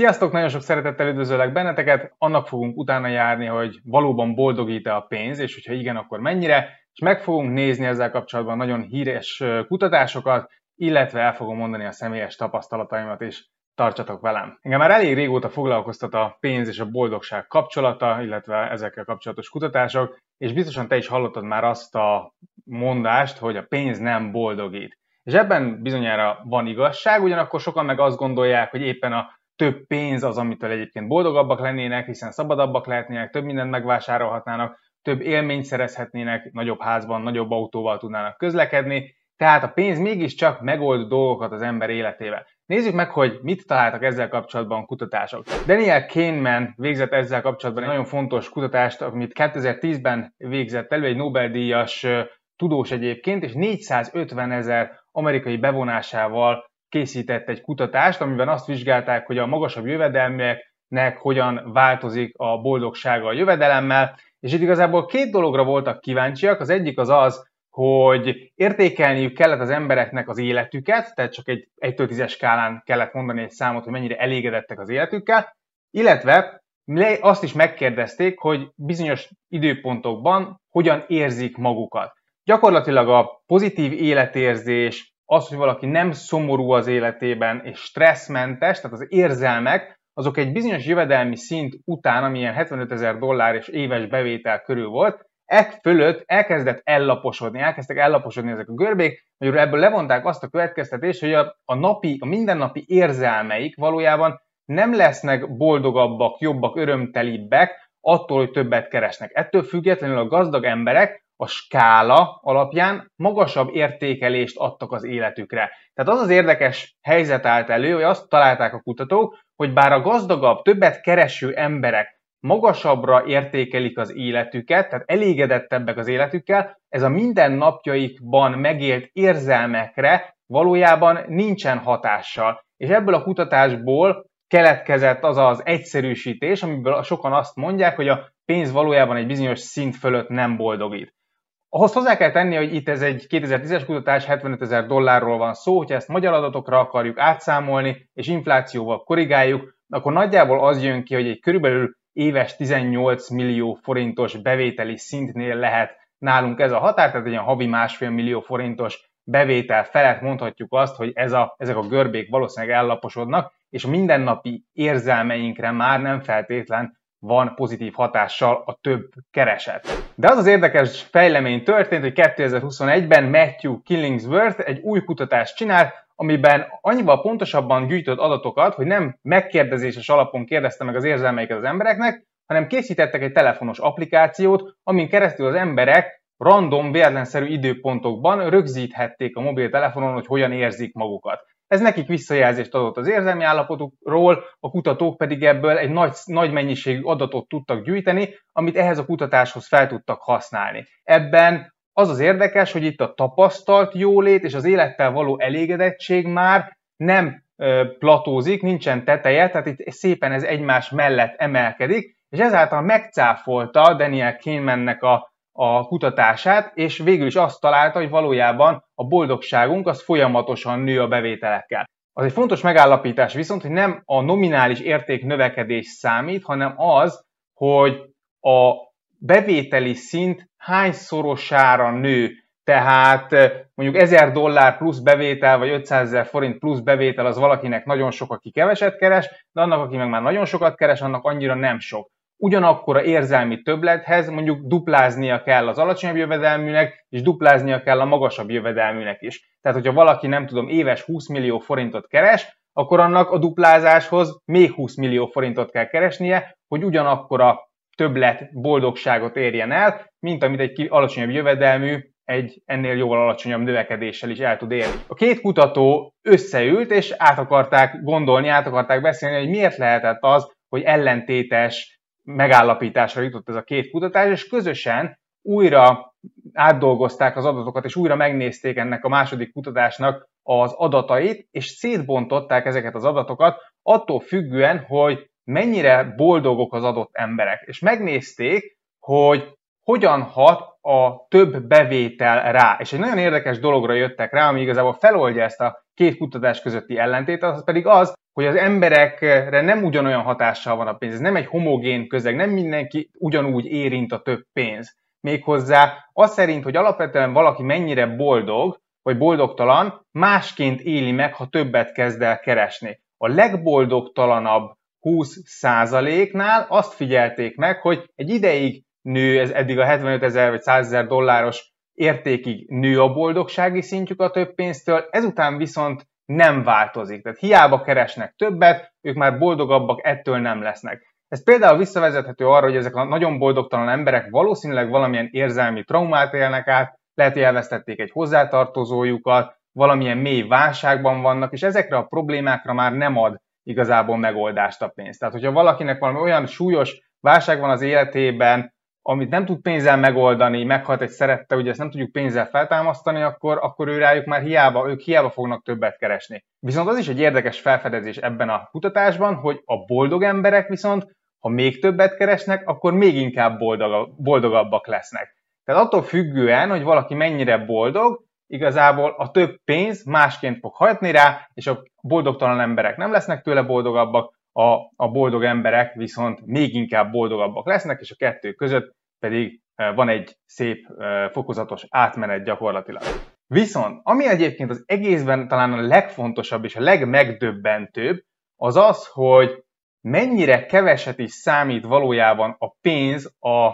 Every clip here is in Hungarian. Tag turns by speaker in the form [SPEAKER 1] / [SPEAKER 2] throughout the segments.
[SPEAKER 1] Sziasztok, nagyon sok szeretettel üdvözöllek benneteket, annak fogunk utána járni, hogy valóban boldogít-e a pénz, és hogyha igen, akkor mennyire, és meg fogunk nézni ezzel kapcsolatban nagyon híres kutatásokat, illetve el fogom mondani a személyes tapasztalataimat is. Tartsatok velem! Engem már elég régóta foglalkoztat a pénz és a boldogság kapcsolata, illetve ezekkel kapcsolatos kutatások, és biztosan te is hallottad már azt a mondást, hogy a pénz nem boldogít. És ebben bizonyára van igazság, ugyanakkor sokan meg azt gondolják, hogy éppen a több pénz az, amitől egyébként boldogabbak lennének, hiszen szabadabbak lehetnének, több mindent megvásárolhatnának, több élményt szerezhetnének, nagyobb házban, nagyobb autóval tudnának közlekedni, tehát a pénz mégiscsak megold dolgokat az ember életével. Nézzük meg, hogy mit találtak ezzel kapcsolatban kutatások. Daniel Kahneman végzett ezzel kapcsolatban egy nagyon fontos kutatást, amit 2010-ben végzett elő, egy Nobel-díjas tudós egyébként, és 450 ezer amerikai bevonásával készített egy kutatást, amiben azt vizsgálták, hogy a magasabb jövedelmeknek hogyan változik a boldogsága a jövedelemmel, és itt igazából két dologra voltak kíváncsiak. Az egyik az az, hogy értékelniük kellett az embereknek az életüket, tehát csak egy 1 10 skálán kellett mondani egy számot, hogy mennyire elégedettek az életükkel, illetve azt is megkérdezték, hogy bizonyos időpontokban hogyan érzik magukat. Gyakorlatilag a pozitív életérzés, az, hogy valaki nem szomorú az életében és stresszmentes, tehát az érzelmek, azok egy bizonyos jövedelmi szint után, ami ilyen 75 ezer dollár és éves bevétel körül volt, e fölött elkezdett ellaposodni, elkezdtek ellaposodni ezek a görbék, magyarul ebből levonták azt a következtetést, hogy a, a napi, a mindennapi érzelmeik valójában nem lesznek boldogabbak, jobbak, örömtelibbek attól, hogy többet keresnek. Ettől függetlenül a gazdag emberek a skála alapján magasabb értékelést adtak az életükre. Tehát az az érdekes helyzet állt elő, hogy azt találták a kutatók, hogy bár a gazdagabb, többet kereső emberek magasabbra értékelik az életüket, tehát elégedettebbek az életükkel, ez a mindennapjaikban megélt érzelmekre valójában nincsen hatással. És ebből a kutatásból keletkezett az az egyszerűsítés, amiből sokan azt mondják, hogy a pénz valójában egy bizonyos szint fölött nem boldogít. Ahhoz hozzá kell tenni, hogy itt ez egy 2010-es kutatás, 75 ezer dollárról van szó, hogyha ezt magyar adatokra akarjuk átszámolni, és inflációval korrigáljuk, akkor nagyjából az jön ki, hogy egy körülbelül éves 18 millió forintos bevételi szintnél lehet nálunk ez a határ, tehát egy ilyen havi másfél millió forintos bevétel felett mondhatjuk azt, hogy ez a, ezek a görbék valószínűleg ellaposodnak, és mindennapi érzelmeinkre már nem feltétlen van pozitív hatással a több kereset. De az az érdekes fejlemény történt, hogy 2021-ben Matthew Killingsworth egy új kutatást csinált, amiben annyival pontosabban gyűjtött adatokat, hogy nem megkérdezéses alapon kérdezte meg az érzelmeiket az embereknek, hanem készítettek egy telefonos applikációt, amin keresztül az emberek random, véletlenszerű időpontokban rögzíthették a mobiltelefonon, hogy hogyan érzik magukat. Ez nekik visszajelzést adott az érzelmi állapotukról, a kutatók pedig ebből egy nagy, nagy mennyiségű adatot tudtak gyűjteni, amit ehhez a kutatáshoz fel tudtak használni. Ebben az az érdekes, hogy itt a tapasztalt jólét és az élettel való elégedettség már nem platózik, nincsen teteje, tehát itt szépen ez egymás mellett emelkedik, és ezáltal megcáfolta Daniel Kahnemannek a a kutatását, és végül is azt találta, hogy valójában a boldogságunk az folyamatosan nő a bevételekkel. Az egy fontos megállapítás viszont, hogy nem a nominális érték növekedés számít, hanem az, hogy a bevételi szint hányszorosára nő. Tehát mondjuk 1000 dollár plusz bevétel, vagy 500 ezer forint plusz bevétel az valakinek nagyon sok, aki keveset keres, de annak, aki meg már nagyon sokat keres, annak annyira nem sok ugyanakkor a érzelmi többlethez mondjuk dupláznia kell az alacsonyabb jövedelműnek, és dupláznia kell a magasabb jövedelműnek is. Tehát, hogyha valaki nem tudom, éves 20 millió forintot keres, akkor annak a duplázáshoz még 20 millió forintot kell keresnie, hogy ugyanakkor a többlet boldogságot érjen el, mint amit egy alacsonyabb jövedelmű egy ennél jóval alacsonyabb növekedéssel is el tud érni. A két kutató összeült, és át akarták gondolni, át akarták beszélni, hogy miért lehetett az, hogy ellentétes megállapításra jutott ez a két kutatás, és közösen újra átdolgozták az adatokat, és újra megnézték ennek a második kutatásnak az adatait, és szétbontották ezeket az adatokat attól függően, hogy mennyire boldogok az adott emberek. És megnézték, hogy hogyan hat a több bevétel rá. És egy nagyon érdekes dologra jöttek rá, ami igazából feloldja ezt a két kutatás közötti ellentét, az pedig az, hogy az emberekre nem ugyanolyan hatással van a pénz. Ez nem egy homogén közeg, nem mindenki ugyanúgy érint a több pénz. Méghozzá az szerint, hogy alapvetően valaki mennyire boldog, vagy boldogtalan, másként éli meg, ha többet kezd el keresni. A legboldogtalanabb 20%-nál azt figyelték meg, hogy egy ideig nő, ez eddig a 75 ezer vagy 100 ezer dolláros értékig nő a boldogsági szintjük a több pénztől, ezután viszont nem változik. Tehát hiába keresnek többet, ők már boldogabbak ettől nem lesznek. Ez például visszavezethető arra, hogy ezek a nagyon boldogtalan emberek valószínűleg valamilyen érzelmi traumát élnek át, lehet, hogy elvesztették egy hozzátartozójukat, valamilyen mély válságban vannak, és ezekre a problémákra már nem ad igazából megoldást a pénz. Tehát, hogyha valakinek valami olyan súlyos válság van az életében, amit nem tud pénzzel megoldani, meghalt egy szerette, ugye ezt nem tudjuk pénzzel feltámasztani, akkor, akkor ő rájuk már hiába, ők hiába fognak többet keresni. Viszont az is egy érdekes felfedezés ebben a kutatásban, hogy a boldog emberek viszont, ha még többet keresnek, akkor még inkább boldog, boldogabbak lesznek. Tehát attól függően, hogy valaki mennyire boldog, igazából a több pénz másként fog hatni rá, és a boldogtalan emberek nem lesznek tőle boldogabbak, a, a boldog emberek viszont még inkább boldogabbak lesznek, és a kettő között pedig e, van egy szép e, fokozatos átmenet gyakorlatilag. Viszont, ami egyébként az egészben talán a legfontosabb és a legmegdöbbentőbb, az az, hogy mennyire keveset is számít valójában a pénz a,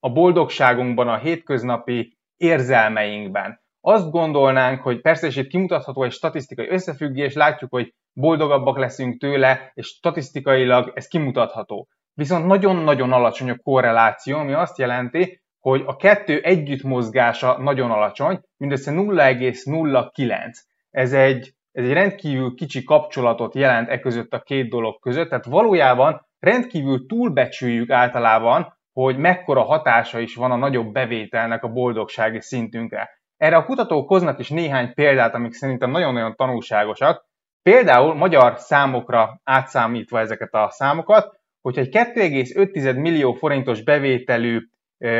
[SPEAKER 1] a boldogságunkban, a hétköznapi érzelmeinkben azt gondolnánk, hogy persze, és itt kimutatható egy statisztikai összefüggés, látjuk, hogy boldogabbak leszünk tőle, és statisztikailag ez kimutatható. Viszont nagyon-nagyon alacsony a korreláció, ami azt jelenti, hogy a kettő együttmozgása nagyon alacsony, mindössze 0,09. Ez egy, ez egy rendkívül kicsi kapcsolatot jelent e között a két dolog között, tehát valójában rendkívül túlbecsüljük általában, hogy mekkora hatása is van a nagyobb bevételnek a boldogsági szintünkre. Erre a kutatók hoznak is néhány példát, amik szerintem nagyon-nagyon tanulságosak. Például magyar számokra átszámítva ezeket a számokat, hogyha egy 2,5 millió forintos bevételű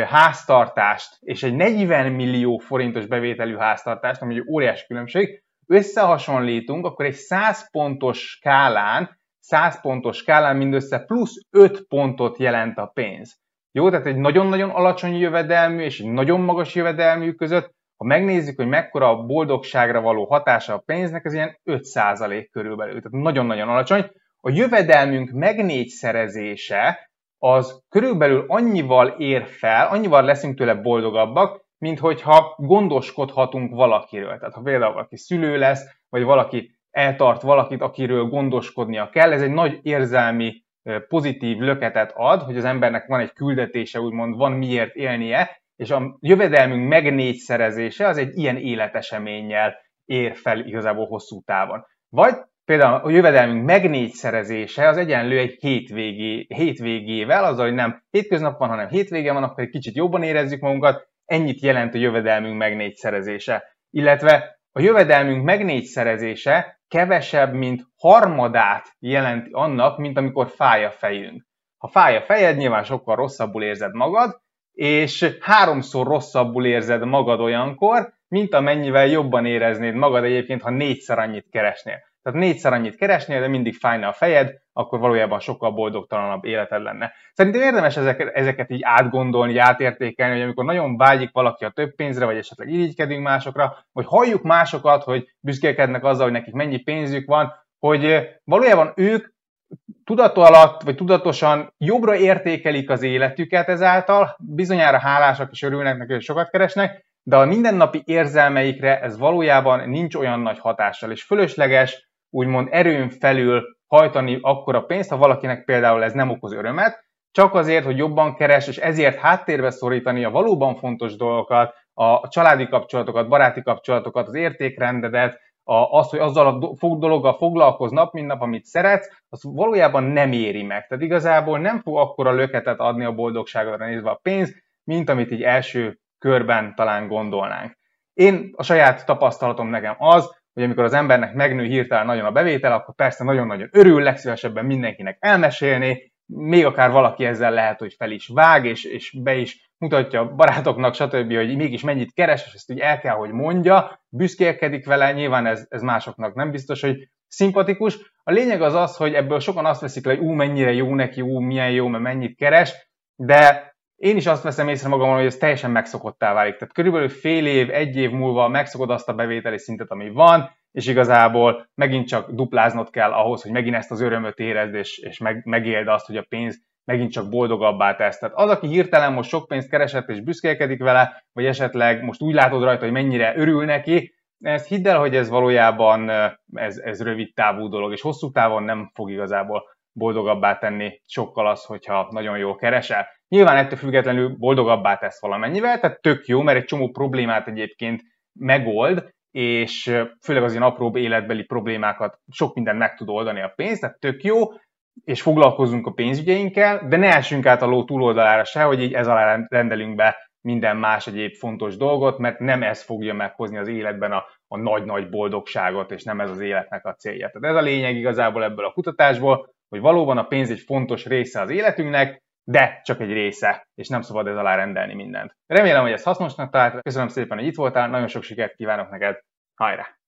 [SPEAKER 1] háztartást és egy 40 millió forintos bevételű háztartást, ami egy óriási különbség, összehasonlítunk, akkor egy 100 pontos skálán, 100 pontos skálán mindössze plusz 5 pontot jelent a pénz. Jó, tehát egy nagyon-nagyon alacsony jövedelmű és egy nagyon magas jövedelmű között ha megnézzük, hogy mekkora a boldogságra való hatása a pénznek, ez ilyen 5% körülbelül, tehát nagyon-nagyon alacsony. A jövedelmünk meg négyszerezése az körülbelül annyival ér fel, annyival leszünk tőle boldogabbak, mint hogyha gondoskodhatunk valakiről. Tehát ha például valaki szülő lesz, vagy valaki eltart valakit, akiről gondoskodnia kell, ez egy nagy érzelmi pozitív löketet ad, hogy az embernek van egy küldetése, úgymond van miért élnie, és a jövedelmünk meg négyszerezése az egy ilyen életeseménnyel ér fel igazából hosszú távon. Vagy például a jövedelmünk meg négyszerezése az egyenlő egy hétvégé, hétvégével, az, hogy nem hétköznap van, hanem hétvége van, akkor egy kicsit jobban érezzük magunkat, ennyit jelent a jövedelmünk meg négyszerezése. Illetve a jövedelmünk meg négyszerezése kevesebb, mint harmadát jelenti annak, mint amikor fáj a fejünk. Ha fáj a fejed, nyilván sokkal rosszabbul érzed magad, és háromszor rosszabbul érzed magad olyankor, mint amennyivel jobban éreznéd magad egyébként, ha négyszer annyit keresnél. Tehát négyszer annyit keresnél, de mindig fájna a fejed, akkor valójában sokkal boldogtalanabb életed lenne. Szerintem érdemes ezeket, ezeket így átgondolni, átértékelni, hogy amikor nagyon vágyik valaki a több pénzre, vagy esetleg irigykedünk másokra, vagy halljuk másokat, hogy büszkélkednek azzal, hogy nekik mennyi pénzük van, hogy valójában ők tudat alatt, vagy tudatosan jobbra értékelik az életüket ezáltal, bizonyára hálásak is örülnek neki, hogy sokat keresnek, de a mindennapi érzelmeikre ez valójában nincs olyan nagy hatással, és fölösleges, úgymond erőn felül hajtani akkora pénzt, ha valakinek például ez nem okoz örömet, csak azért, hogy jobban keres, és ezért háttérbe szorítani a valóban fontos dolgokat, a családi kapcsolatokat, baráti kapcsolatokat, az értékrendedet, az, hogy azzal a dologgal foglalkoz nap, mint nap, amit szeretsz, az valójában nem éri meg. Tehát igazából nem fog akkora löketet adni a boldogságodra nézve a pénz, mint amit így első körben talán gondolnánk. Én a saját tapasztalatom nekem az, hogy amikor az embernek megnő hirtelen nagyon a bevétel, akkor persze nagyon-nagyon örül, legszívesebben mindenkinek elmesélni, még akár valaki ezzel lehet, hogy fel is vág, és, és be is mutatja barátoknak, stb., hogy mégis mennyit keres, és ezt úgy el kell, hogy mondja, büszkélkedik vele, nyilván ez, ez másoknak nem biztos, hogy szimpatikus. A lényeg az az, hogy ebből sokan azt veszik le, hogy ú, mennyire jó neki, ú, milyen jó, mert mennyit keres, de én is azt veszem észre magamon, hogy ez teljesen megszokottá válik. Tehát körülbelül fél év, egy év múlva megszokod azt a bevételi szintet, ami van, és igazából megint csak dupláznod kell ahhoz, hogy megint ezt az örömöt érezd, és, és meg, megéld azt, hogy a pénz megint csak boldogabbá tesz. Tehát az, aki hirtelen most sok pénzt keresett és büszkélkedik vele, vagy esetleg most úgy látod rajta, hogy mennyire örül neki, ezt hidd el, hogy ez valójában ez, ez rövid távú dolog, és hosszú távon nem fog igazából boldogabbá tenni sokkal az, hogyha nagyon jól keresel. Nyilván ettől függetlenül boldogabbá tesz valamennyivel, tehát tök jó, mert egy csomó problémát egyébként megold, és főleg az ilyen apróbb életbeli problémákat sok minden meg tud oldani a pénz, tehát tök jó, és foglalkozunk a pénzügyeinkkel, de ne essünk át a ló túloldalára se, hogy így ez alá rendelünk be minden más egyéb fontos dolgot, mert nem ez fogja meghozni az életben a, a nagy-nagy boldogságot, és nem ez az életnek a célja. Tehát ez a lényeg igazából ebből a kutatásból, hogy valóban a pénz egy fontos része az életünknek, de csak egy része, és nem szabad ez alá rendelni mindent. Remélem, hogy ez hasznosnak talált. Köszönöm szépen, hogy itt voltál, nagyon sok sikert kívánok neked, hajrá!